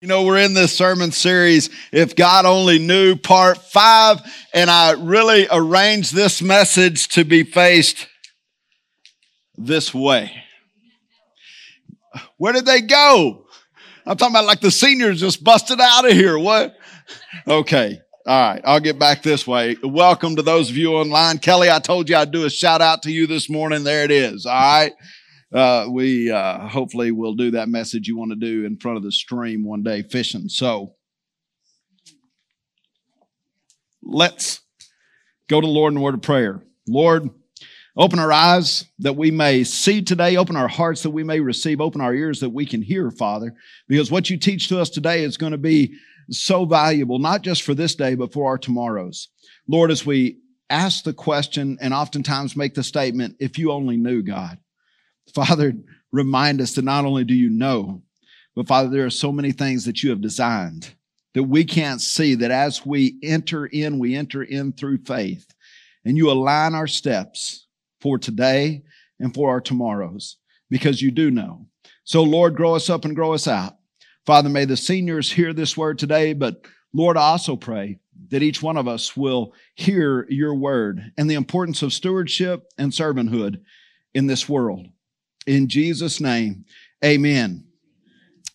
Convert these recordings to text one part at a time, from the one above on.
You know, we're in this sermon series, If God Only Knew, part five, and I really arranged this message to be faced this way. Where did they go? I'm talking about like the seniors just busted out of here. What? Okay. All right. I'll get back this way. Welcome to those of you online. Kelly, I told you I'd do a shout out to you this morning. There it is. All right uh, we uh, hopefully will do that message you want to do in front of the stream one day fishing. So let's go to the Lord in word of prayer. Lord, open our eyes that we may see today, open our hearts that we may receive, open our ears that we can hear, Father, because what you teach to us today is going to be so valuable, not just for this day, but for our tomorrows. Lord, as we ask the question and oftentimes make the statement, if you only knew God, Father, remind us that not only do you know, but Father, there are so many things that you have designed that we can't see, that as we enter in, we enter in through faith. And you align our steps for today and for our tomorrows because you do know. So, Lord, grow us up and grow us out. Father, may the seniors hear this word today, but Lord, I also pray that each one of us will hear your word and the importance of stewardship and servanthood in this world. In Jesus' name, amen.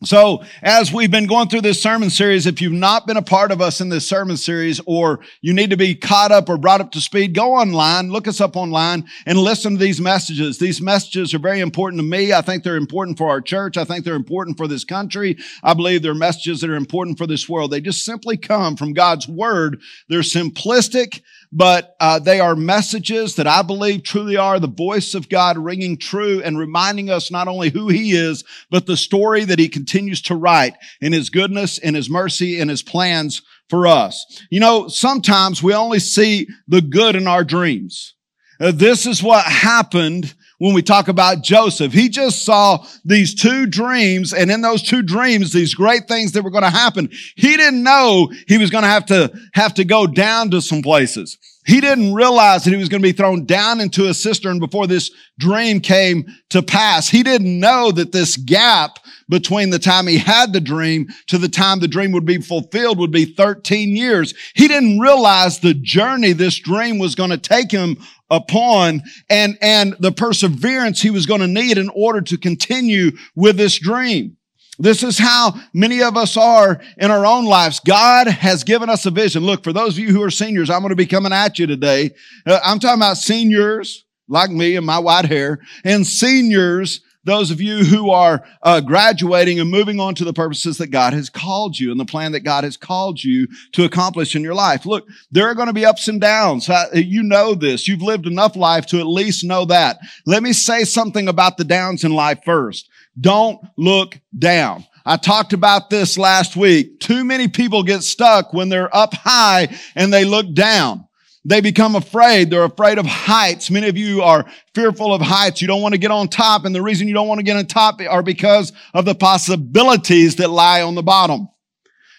So, as we've been going through this sermon series, if you've not been a part of us in this sermon series, or you need to be caught up or brought up to speed, go online, look us up online, and listen to these messages. These messages are very important to me. I think they're important for our church. I think they're important for this country. I believe they're messages that are important for this world. They just simply come from God's word. They're simplistic but uh, they are messages that I believe truly are the voice of God ringing true and reminding us not only who He is, but the story that He continues to write in His goodness, in His mercy, in His plans for us. You know, sometimes we only see the good in our dreams. Uh, this is what happened when we talk about Joseph. He just saw these two dreams and in those two dreams, these great things that were going to happen. He didn't know he was going to have to have to go down to some places. He didn't realize that he was going to be thrown down into a cistern before this dream came to pass. He didn't know that this gap between the time he had the dream to the time the dream would be fulfilled would be 13 years. He didn't realize the journey this dream was going to take him upon and, and the perseverance he was going to need in order to continue with this dream. This is how many of us are in our own lives. God has given us a vision. Look, for those of you who are seniors, I'm going to be coming at you today. Uh, I'm talking about seniors like me and my white hair and seniors those of you who are uh, graduating and moving on to the purposes that God has called you and the plan that God has called you to accomplish in your life. Look, there are going to be ups and downs. You know this. You've lived enough life to at least know that. Let me say something about the downs in life first. Don't look down. I talked about this last week. Too many people get stuck when they're up high and they look down. They become afraid. They're afraid of heights. Many of you are fearful of heights. You don't want to get on top. And the reason you don't want to get on top are because of the possibilities that lie on the bottom.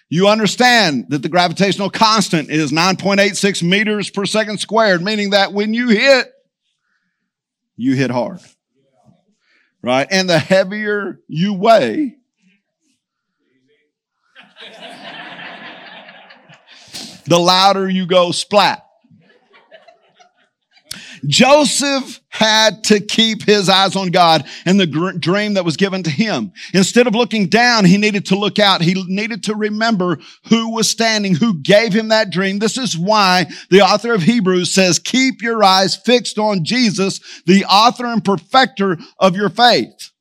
You understand that the gravitational constant is 9.86 meters per second squared, meaning that when you hit, you hit hard. Right? And the heavier you weigh, the louder you go splat. Joseph had to keep his eyes on God and the gr- dream that was given to him. Instead of looking down, he needed to look out. He needed to remember who was standing, who gave him that dream. This is why the author of Hebrews says, keep your eyes fixed on Jesus, the author and perfecter of your faith.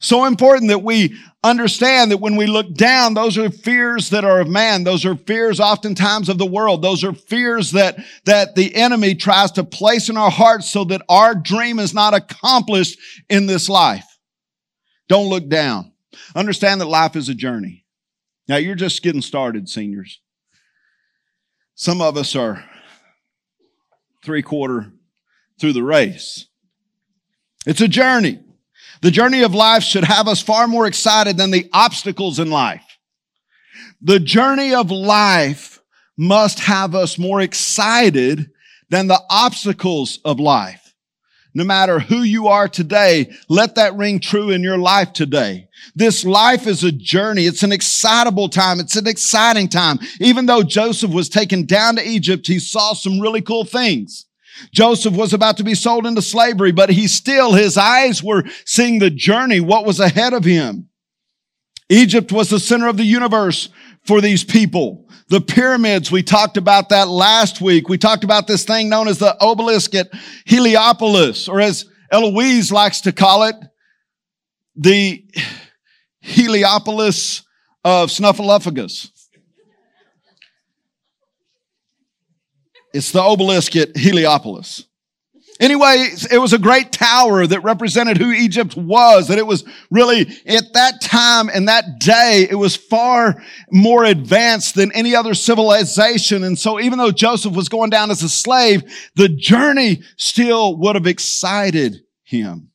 So important that we understand that when we look down, those are fears that are of man. Those are fears oftentimes of the world. Those are fears that, that the enemy tries to place in our hearts so that our dream is not accomplished in this life. Don't look down. Understand that life is a journey. Now you're just getting started, seniors. Some of us are three quarter through the race. It's a journey. The journey of life should have us far more excited than the obstacles in life. The journey of life must have us more excited than the obstacles of life. no matter who you are today, let that ring true in your life today. This life is a journey. It's an excitable time. It's an exciting time. Even though Joseph was taken down to Egypt, he saw some really cool things. Joseph was about to be sold into slavery, but he still, his eyes were seeing the journey, what was ahead of him. Egypt was the center of the universe for these people. The pyramids, we talked about that last week. We talked about this thing known as the obelisk at Heliopolis, or as Eloise likes to call it, the Heliopolis of Snuffleupagus. It's the obelisk at Heliopolis. Anyway, it was a great tower that represented who Egypt was, that it was really at that time and that day, it was far more advanced than any other civilization. And so even though Joseph was going down as a slave, the journey still would have excited him.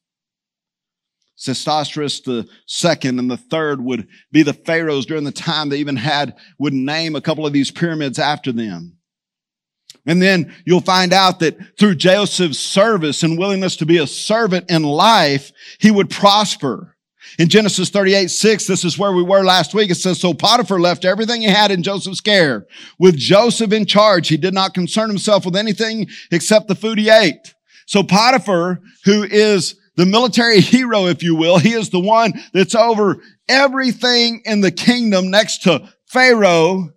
Sesostris the second and the third would be the pharaohs during the time they even had, would name a couple of these pyramids after them. And then you'll find out that through Joseph's service and willingness to be a servant in life, he would prosper. In Genesis 38, 6, this is where we were last week. It says, So Potiphar left everything he had in Joseph's care. With Joseph in charge, he did not concern himself with anything except the food he ate. So Potiphar, who is the military hero, if you will, he is the one that's over everything in the kingdom next to Pharaoh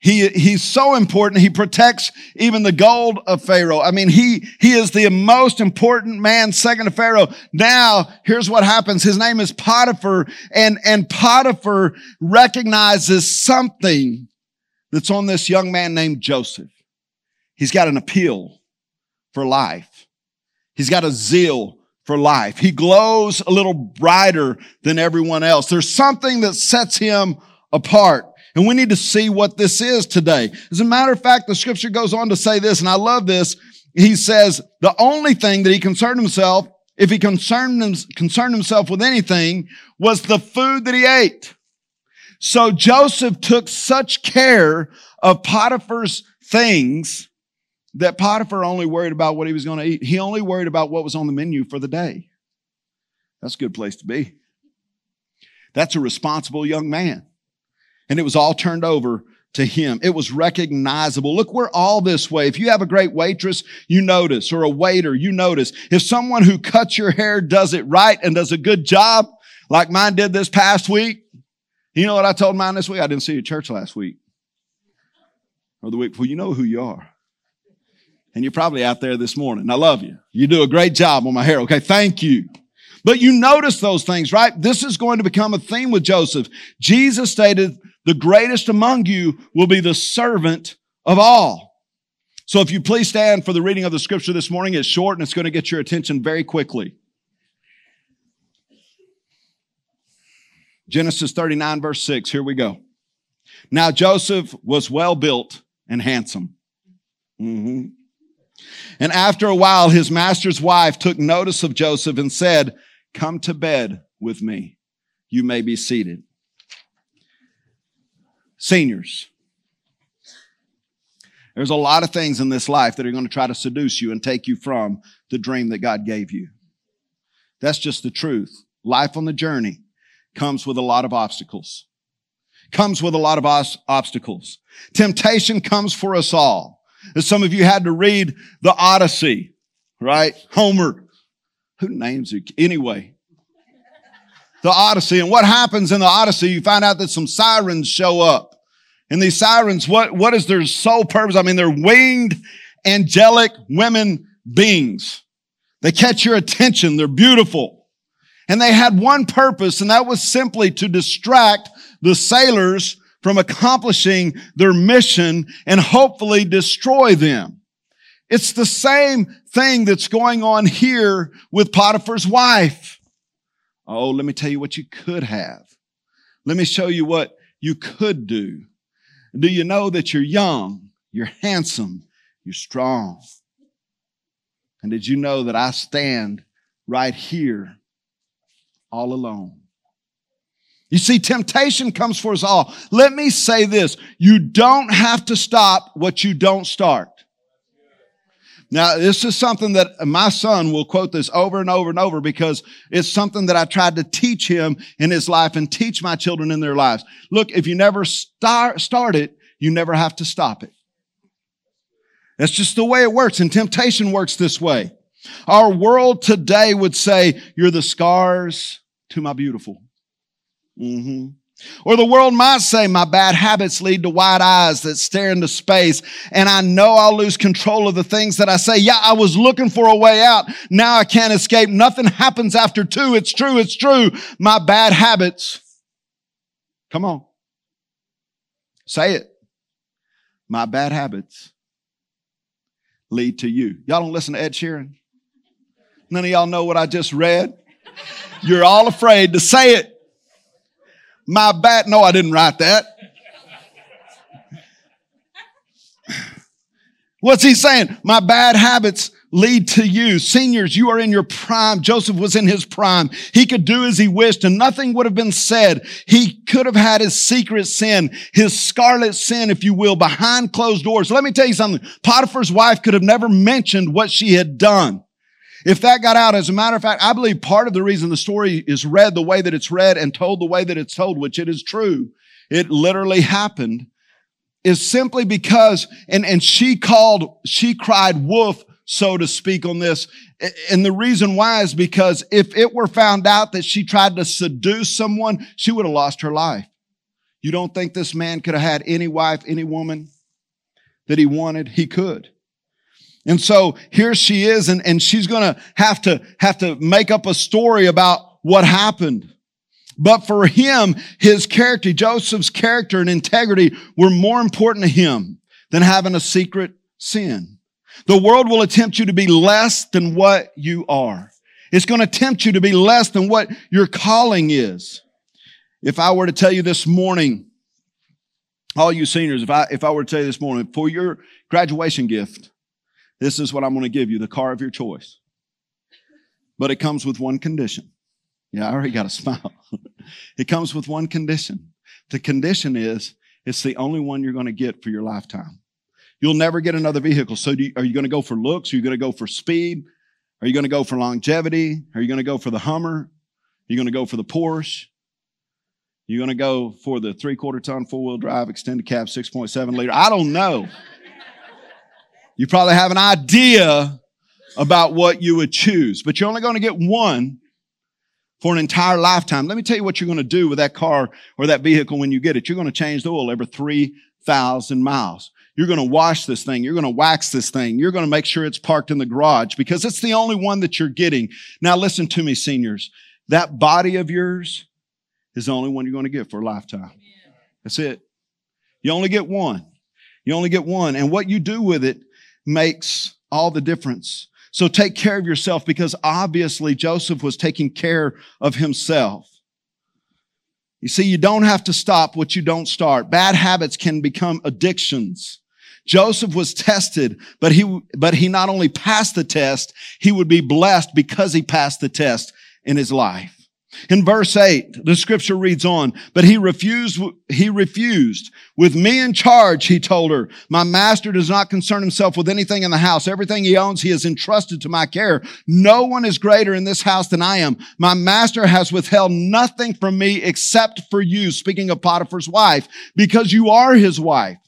he, he's so important. He protects even the gold of Pharaoh. I mean, he, he is the most important man second to Pharaoh. Now, here's what happens. His name is Potiphar and, and Potiphar recognizes something that's on this young man named Joseph. He's got an appeal for life. He's got a zeal for life. He glows a little brighter than everyone else. There's something that sets him apart. And we need to see what this is today. As a matter of fact, the scripture goes on to say this, and I love this. He says, the only thing that he concerned himself, if he concerned, concerned himself with anything, was the food that he ate. So Joseph took such care of Potiphar's things that Potiphar only worried about what he was going to eat. He only worried about what was on the menu for the day. That's a good place to be. That's a responsible young man and it was all turned over to him. It was recognizable. Look, we're all this way. If you have a great waitress, you notice, or a waiter, you notice. If someone who cuts your hair does it right and does a good job, like mine did this past week, you know what I told mine this week? I didn't see you at church last week or the week before. You know who you are. And you're probably out there this morning. I love you. You do a great job on my hair. Okay. Thank you. But you notice those things, right? This is going to become a theme with Joseph. Jesus stated the greatest among you will be the servant of all. So if you please stand for the reading of the scripture this morning, it's short and it's going to get your attention very quickly. Genesis 39 verse 6, here we go. Now Joseph was well built and handsome. Mm-hmm. And after a while, his master's wife took notice of Joseph and said, come to bed with me. You may be seated. Seniors, there's a lot of things in this life that are going to try to seduce you and take you from the dream that God gave you. That's just the truth. Life on the journey comes with a lot of obstacles. Comes with a lot of os- obstacles. Temptation comes for us all. As some of you had to read the Odyssey, right? Homer. Who names it? Anyway, the Odyssey. And what happens in the Odyssey? You find out that some sirens show up. And these sirens, what, what is their sole purpose? I mean, they're winged angelic women beings. They catch your attention. They're beautiful. And they had one purpose, and that was simply to distract the sailors from accomplishing their mission and hopefully destroy them. It's the same thing that's going on here with Potiphar's wife. Oh, let me tell you what you could have. Let me show you what you could do. Do you know that you're young, you're handsome, you're strong? And did you know that I stand right here all alone? You see, temptation comes for us all. Let me say this. You don't have to stop what you don't start. Now, this is something that my son will quote this over and over and over because it's something that I tried to teach him in his life and teach my children in their lives. Look, if you never start, start it, you never have to stop it. That's just the way it works and temptation works this way. Our world today would say, you're the scars to my beautiful. Mm-hmm. Or the world might say my bad habits lead to wide eyes that stare into space and I know I'll lose control of the things that I say. Yeah, I was looking for a way out. Now I can't escape. Nothing happens after two. It's true. It's true. My bad habits. Come on. Say it. My bad habits lead to you. Y'all don't listen to Ed Sheeran? None of y'all know what I just read? You're all afraid to say it. My bad. No, I didn't write that. What's he saying? My bad habits lead to you. Seniors, you are in your prime. Joseph was in his prime. He could do as he wished and nothing would have been said. He could have had his secret sin, his scarlet sin, if you will, behind closed doors. Let me tell you something. Potiphar's wife could have never mentioned what she had done. If that got out, as a matter of fact, I believe part of the reason the story is read the way that it's read and told the way that it's told, which it is true, it literally happened, is simply because, and, and she called, she cried wolf, so to speak, on this. And the reason why is because if it were found out that she tried to seduce someone, she would have lost her life. You don't think this man could have had any wife, any woman that he wanted? He could. And so here she is and, and she's going to have to, have to make up a story about what happened. But for him, his character, Joseph's character and integrity were more important to him than having a secret sin. The world will attempt you to be less than what you are. It's going to tempt you to be less than what your calling is. If I were to tell you this morning, all you seniors, if I, if I were to tell you this morning, for your graduation gift, this is what I'm going to give you the car of your choice. But it comes with one condition. Yeah, I already got a smile. it comes with one condition. The condition is it's the only one you're going to get for your lifetime. You'll never get another vehicle. So you, are you going to go for looks? Are you going to go for speed? Are you going to go for longevity? Are you going to go for the Hummer? Are you going to go for the Porsche? You're going to go for the three quarter ton four wheel drive extended cab 6.7 liter. I don't know. You probably have an idea about what you would choose, but you're only going to get one for an entire lifetime. Let me tell you what you're going to do with that car or that vehicle when you get it. You're going to change the oil every 3,000 miles. You're going to wash this thing. You're going to wax this thing. You're going to make sure it's parked in the garage because it's the only one that you're getting. Now listen to me, seniors. That body of yours is the only one you're going to get for a lifetime. That's it. You only get one. You only get one. And what you do with it makes all the difference. So take care of yourself because obviously Joseph was taking care of himself. You see, you don't have to stop what you don't start. Bad habits can become addictions. Joseph was tested, but he, but he not only passed the test, he would be blessed because he passed the test in his life. In verse 8, the scripture reads on, but he refused, he refused. With me in charge, he told her, my master does not concern himself with anything in the house. Everything he owns, he has entrusted to my care. No one is greater in this house than I am. My master has withheld nothing from me except for you, speaking of Potiphar's wife, because you are his wife.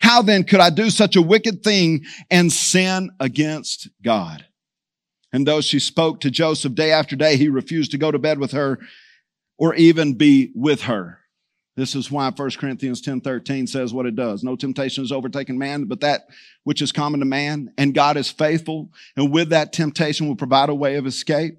How then could I do such a wicked thing and sin against God? And though she spoke to Joseph day after day, he refused to go to bed with her or even be with her. This is why 1 Corinthians 10 13 says what it does. No temptation has overtaken man, but that which is common to man. And God is faithful. And with that temptation will provide a way of escape.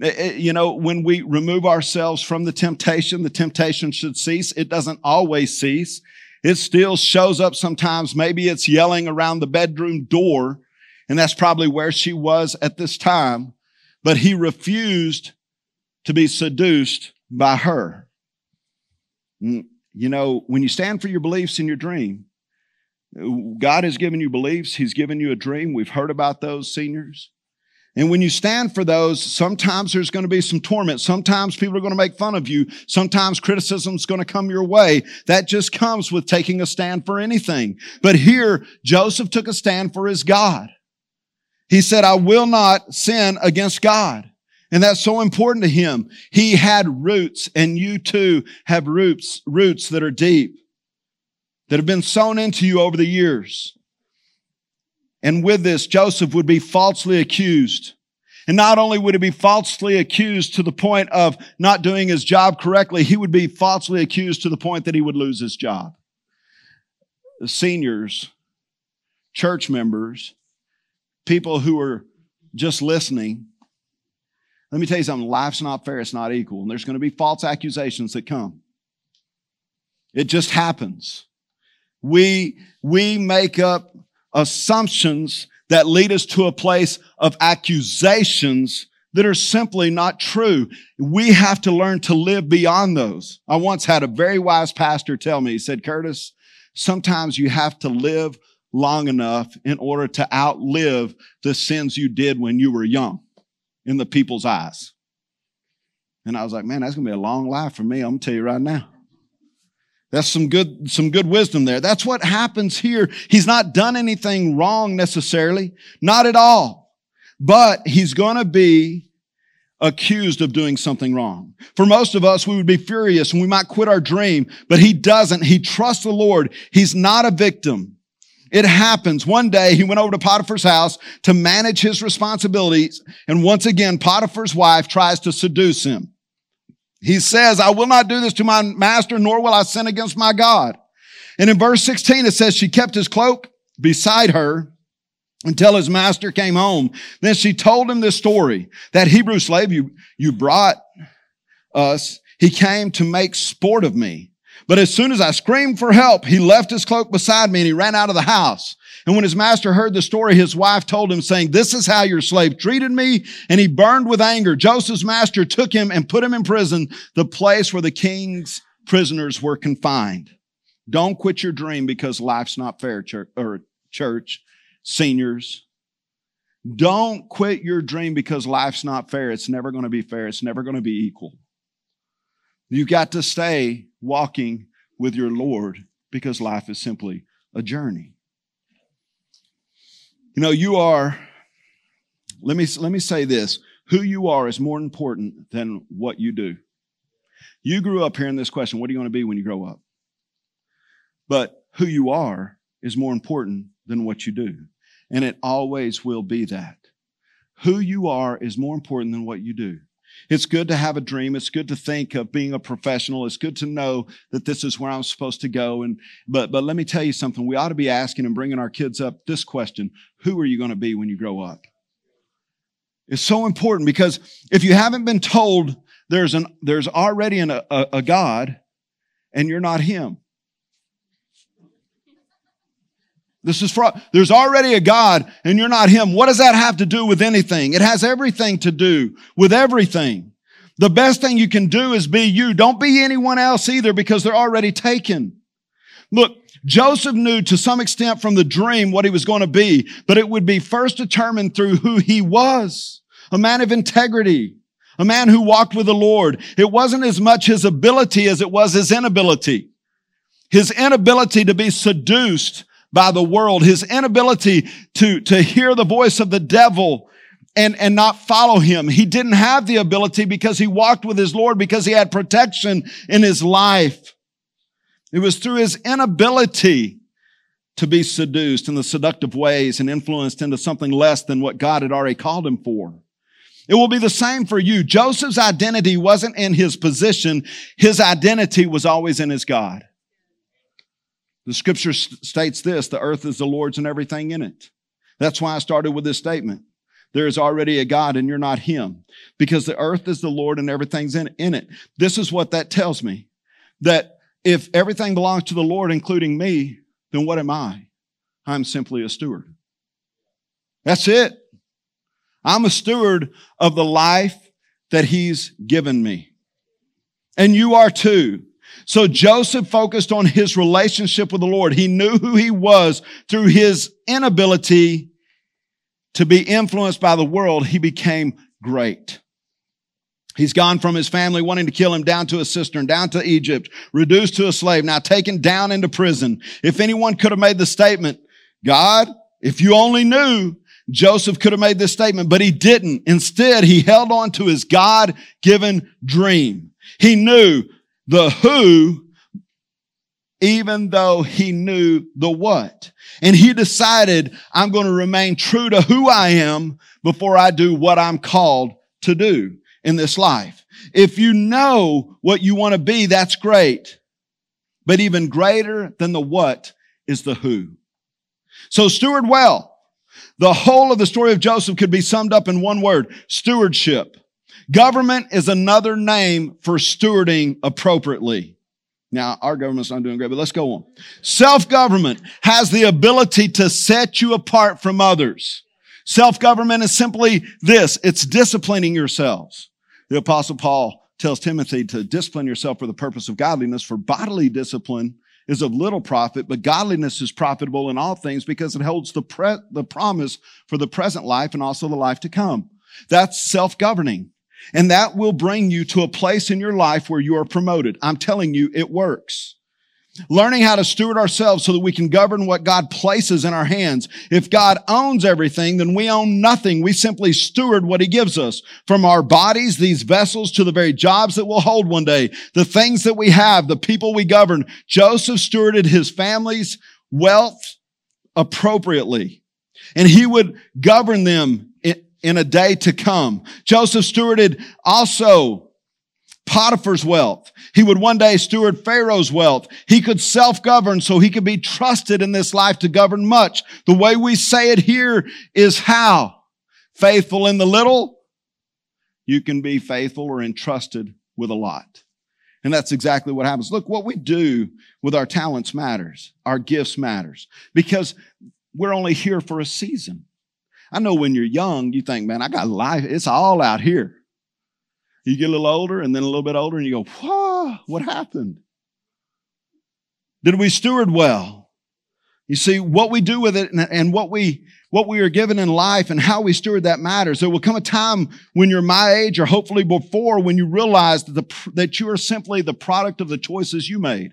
It, it, you know, when we remove ourselves from the temptation, the temptation should cease. It doesn't always cease. It still shows up sometimes. Maybe it's yelling around the bedroom door and that's probably where she was at this time. But he refused to be seduced by her. Mm, you know, when you stand for your beliefs and your dream, God has given you beliefs. He's given you a dream. We've heard about those seniors. And when you stand for those, sometimes there's going to be some torment. Sometimes people are going to make fun of you. Sometimes criticism is going to come your way. That just comes with taking a stand for anything. But here, Joseph took a stand for his God. He said, I will not sin against God. And that's so important to him. He had roots and you too have roots, roots that are deep, that have been sown into you over the years. And with this, Joseph would be falsely accused. And not only would he be falsely accused to the point of not doing his job correctly, he would be falsely accused to the point that he would lose his job. Seniors, church members, people who are just listening, let me tell you something life's not fair, it's not equal. And there's going to be false accusations that come. It just happens. We, we make up assumptions that lead us to a place of accusations that are simply not true. We have to learn to live beyond those. I once had a very wise pastor tell me, he said, Curtis, sometimes you have to live long enough in order to outlive the sins you did when you were young in the people's eyes. And I was like, man, that's going to be a long life for me. I'm going to tell you right now. That's some good, some good wisdom there. That's what happens here. He's not done anything wrong necessarily. Not at all. But he's going to be accused of doing something wrong. For most of us, we would be furious and we might quit our dream, but he doesn't. He trusts the Lord. He's not a victim. It happens. One day he went over to Potiphar's house to manage his responsibilities. And once again, Potiphar's wife tries to seduce him. He says, I will not do this to my master, nor will I sin against my God. And in verse 16, it says she kept his cloak beside her until his master came home. Then she told him this story, that Hebrew slave you, you brought us. He came to make sport of me. But as soon as I screamed for help, he left his cloak beside me and he ran out of the house. And when his master heard the story, his wife told him saying, this is how your slave treated me. And he burned with anger. Joseph's master took him and put him in prison, the place where the king's prisoners were confined. Don't quit your dream because life's not fair, church, or church, seniors. Don't quit your dream because life's not fair. It's never going to be fair. It's never going to be equal. You've got to stay walking with your Lord because life is simply a journey. You know, you are, let me, let me say this who you are is more important than what you do. You grew up hearing this question what are you going to be when you grow up? But who you are is more important than what you do. And it always will be that. Who you are is more important than what you do. It's good to have a dream. It's good to think of being a professional. It's good to know that this is where I'm supposed to go. And, but, but let me tell you something. We ought to be asking and bringing our kids up this question. Who are you going to be when you grow up? It's so important because if you haven't been told there's an, there's already an, a, a God and you're not him. This is fraud. There's already a God and you're not Him. What does that have to do with anything? It has everything to do with everything. The best thing you can do is be you. Don't be anyone else either because they're already taken. Look, Joseph knew to some extent from the dream what he was going to be, but it would be first determined through who he was. A man of integrity, a man who walked with the Lord. It wasn't as much his ability as it was his inability. His inability to be seduced by the world, his inability to, to hear the voice of the devil and, and not follow him. He didn't have the ability because he walked with his Lord because he had protection in his life. It was through his inability to be seduced in the seductive ways and influenced into something less than what God had already called him for. It will be the same for you. Joseph's identity wasn't in his position. His identity was always in his God. The scripture states this, the earth is the Lord's and everything in it. That's why I started with this statement. There is already a God and you're not him because the earth is the Lord and everything's in, in it. This is what that tells me that if everything belongs to the Lord, including me, then what am I? I'm simply a steward. That's it. I'm a steward of the life that he's given me. And you are too. So Joseph focused on his relationship with the Lord. He knew who he was through his inability to be influenced by the world. He became great. He's gone from his family wanting to kill him down to a cistern, down to Egypt, reduced to a slave, now taken down into prison. If anyone could have made the statement, God, if you only knew Joseph could have made this statement, but he didn't. Instead, he held on to his God given dream. He knew the who, even though he knew the what. And he decided, I'm going to remain true to who I am before I do what I'm called to do in this life. If you know what you want to be, that's great. But even greater than the what is the who. So steward well. The whole of the story of Joseph could be summed up in one word, stewardship. Government is another name for stewarding appropriately. Now, our government's not doing great, but let's go on. Self-government has the ability to set you apart from others. Self-government is simply this. It's disciplining yourselves. The apostle Paul tells Timothy to discipline yourself for the purpose of godliness, for bodily discipline is of little profit, but godliness is profitable in all things because it holds the, pre- the promise for the present life and also the life to come. That's self-governing. And that will bring you to a place in your life where you are promoted. I'm telling you, it works. Learning how to steward ourselves so that we can govern what God places in our hands. If God owns everything, then we own nothing. We simply steward what he gives us from our bodies, these vessels to the very jobs that we'll hold one day, the things that we have, the people we govern. Joseph stewarded his family's wealth appropriately and he would govern them in a day to come. Joseph stewarded also Potiphar's wealth. He would one day steward Pharaoh's wealth. He could self-govern so he could be trusted in this life to govern much. The way we say it here is how? Faithful in the little, you can be faithful or entrusted with a lot. And that's exactly what happens. Look, what we do with our talents matters. Our gifts matters because we're only here for a season. I know when you're young, you think, man, I got life. It's all out here. You get a little older and then a little bit older and you go, what happened? Did we steward well? You see, what we do with it and, and, what we, what we are given in life and how we steward that matters. There will come a time when you're my age or hopefully before when you realize that, the, that you are simply the product of the choices you made.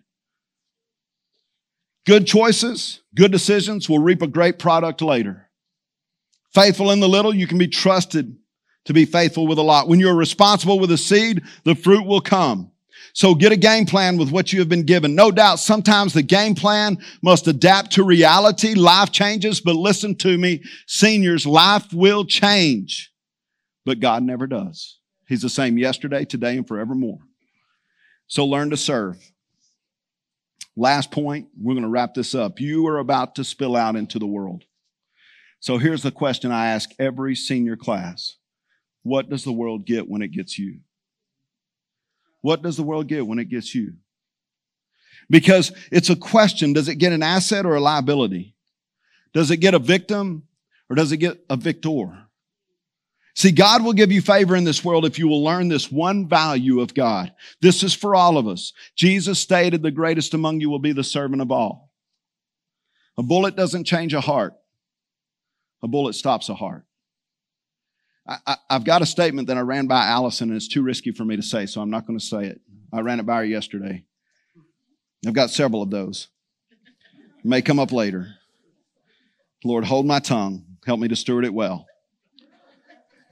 Good choices, good decisions will reap a great product later. Faithful in the little, you can be trusted to be faithful with a lot. When you're responsible with a seed, the fruit will come. So get a game plan with what you have been given. No doubt sometimes the game plan must adapt to reality. Life changes, but listen to me, seniors, life will change, but God never does. He's the same yesterday, today, and forevermore. So learn to serve. Last point, we're going to wrap this up. You are about to spill out into the world. So here's the question I ask every senior class. What does the world get when it gets you? What does the world get when it gets you? Because it's a question. Does it get an asset or a liability? Does it get a victim or does it get a victor? See, God will give you favor in this world if you will learn this one value of God. This is for all of us. Jesus stated the greatest among you will be the servant of all. A bullet doesn't change a heart. A bullet stops a heart. I, have got a statement that I ran by Allison, and it's too risky for me to say, so I'm not going to say it. I ran it by her yesterday. I've got several of those. May come up later. Lord, hold my tongue. Help me to steward it well.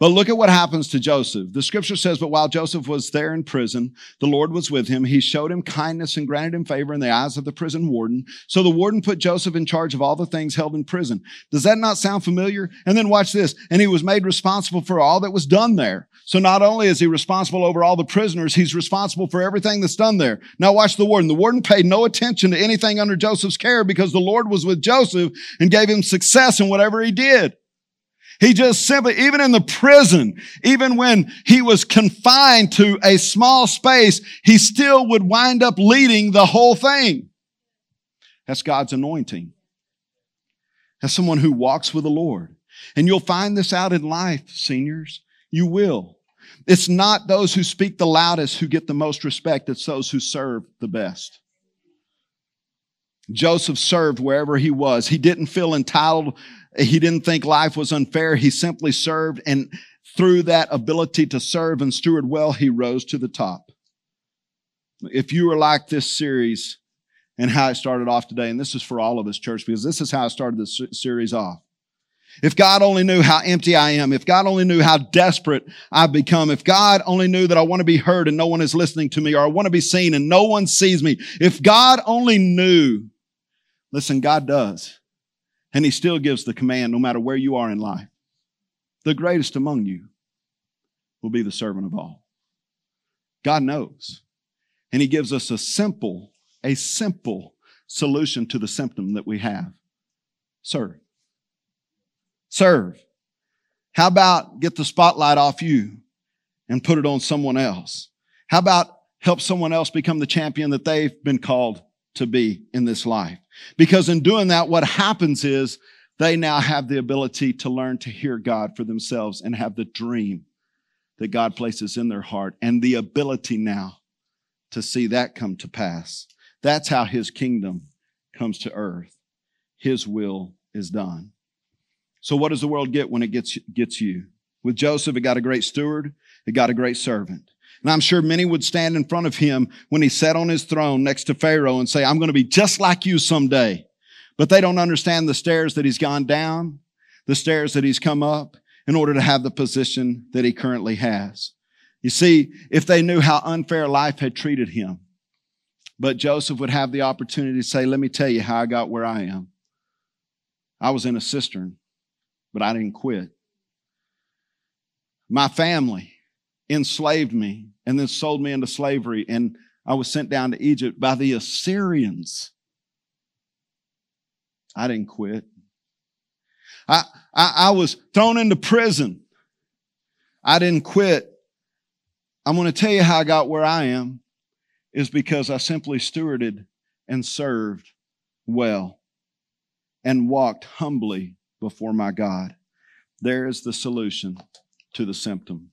But look at what happens to Joseph. The scripture says, But while Joseph was there in prison, the Lord was with him. He showed him kindness and granted him favor in the eyes of the prison warden. So the warden put Joseph in charge of all the things held in prison. Does that not sound familiar? And then watch this. And he was made responsible for all that was done there. So not only is he responsible over all the prisoners, he's responsible for everything that's done there. Now watch the warden. The warden paid no attention to anything under Joseph's care because the Lord was with Joseph and gave him success in whatever he did. He just simply, even in the prison, even when he was confined to a small space, he still would wind up leading the whole thing. That's God's anointing. As someone who walks with the Lord. And you'll find this out in life, seniors. You will. It's not those who speak the loudest who get the most respect. It's those who serve the best. Joseph served wherever he was. He didn't feel entitled he didn't think life was unfair. He simply served and through that ability to serve and steward well, he rose to the top. If you are like this series and how it started off today, and this is for all of us, church, because this is how I started this series off. If God only knew how empty I am, if God only knew how desperate I've become, if God only knew that I want to be heard and no one is listening to me, or I want to be seen and no one sees me, if God only knew, listen, God does. And He still gives the command no matter where you are in life. The greatest among you will be the servant of all. God knows. And He gives us a simple, a simple solution to the symptom that we have serve. Serve. How about get the spotlight off you and put it on someone else? How about help someone else become the champion that they've been called to be in this life? Because in doing that, what happens is they now have the ability to learn to hear God for themselves and have the dream that God places in their heart and the ability now to see that come to pass. That's how his kingdom comes to earth. His will is done. So what does the world get when it gets, gets you? With Joseph, it got a great steward. It got a great servant. And I'm sure many would stand in front of him when he sat on his throne next to Pharaoh and say, I'm going to be just like you someday. But they don't understand the stairs that he's gone down, the stairs that he's come up in order to have the position that he currently has. You see, if they knew how unfair life had treated him, but Joseph would have the opportunity to say, let me tell you how I got where I am. I was in a cistern, but I didn't quit. My family enslaved me and then sold me into slavery and I was sent down to Egypt by the Assyrians. I didn't quit. I, I, I was thrown into prison. I didn't quit. I'm going to tell you how I got where I am is because I simply stewarded and served well and walked humbly before my God. There is the solution to the symptom.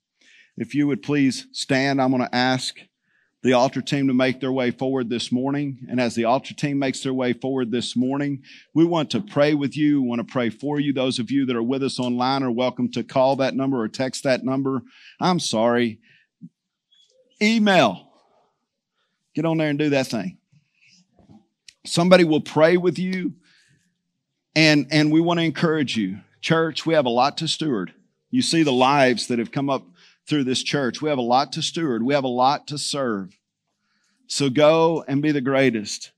If you would please stand, I'm going to ask the altar team to make their way forward this morning. And as the altar team makes their way forward this morning, we want to pray with you. We want to pray for you. Those of you that are with us online are welcome to call that number or text that number. I'm sorry. Email. Get on there and do that thing. Somebody will pray with you. And, and we want to encourage you. Church, we have a lot to steward. You see the lives that have come up through this church. We have a lot to steward. We have a lot to serve. So go and be the greatest.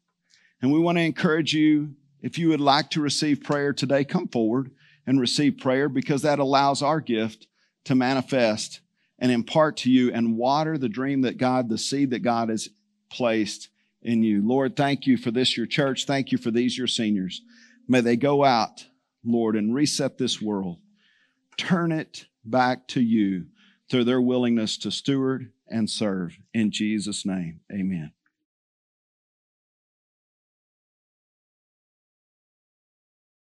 And we want to encourage you, if you would like to receive prayer today, come forward and receive prayer because that allows our gift to manifest and impart to you and water the dream that God, the seed that God has placed in you. Lord, thank you for this, your church. Thank you for these, your seniors. May they go out, Lord, and reset this world. Turn it back to you through their willingness to steward and serve. In Jesus' name, amen.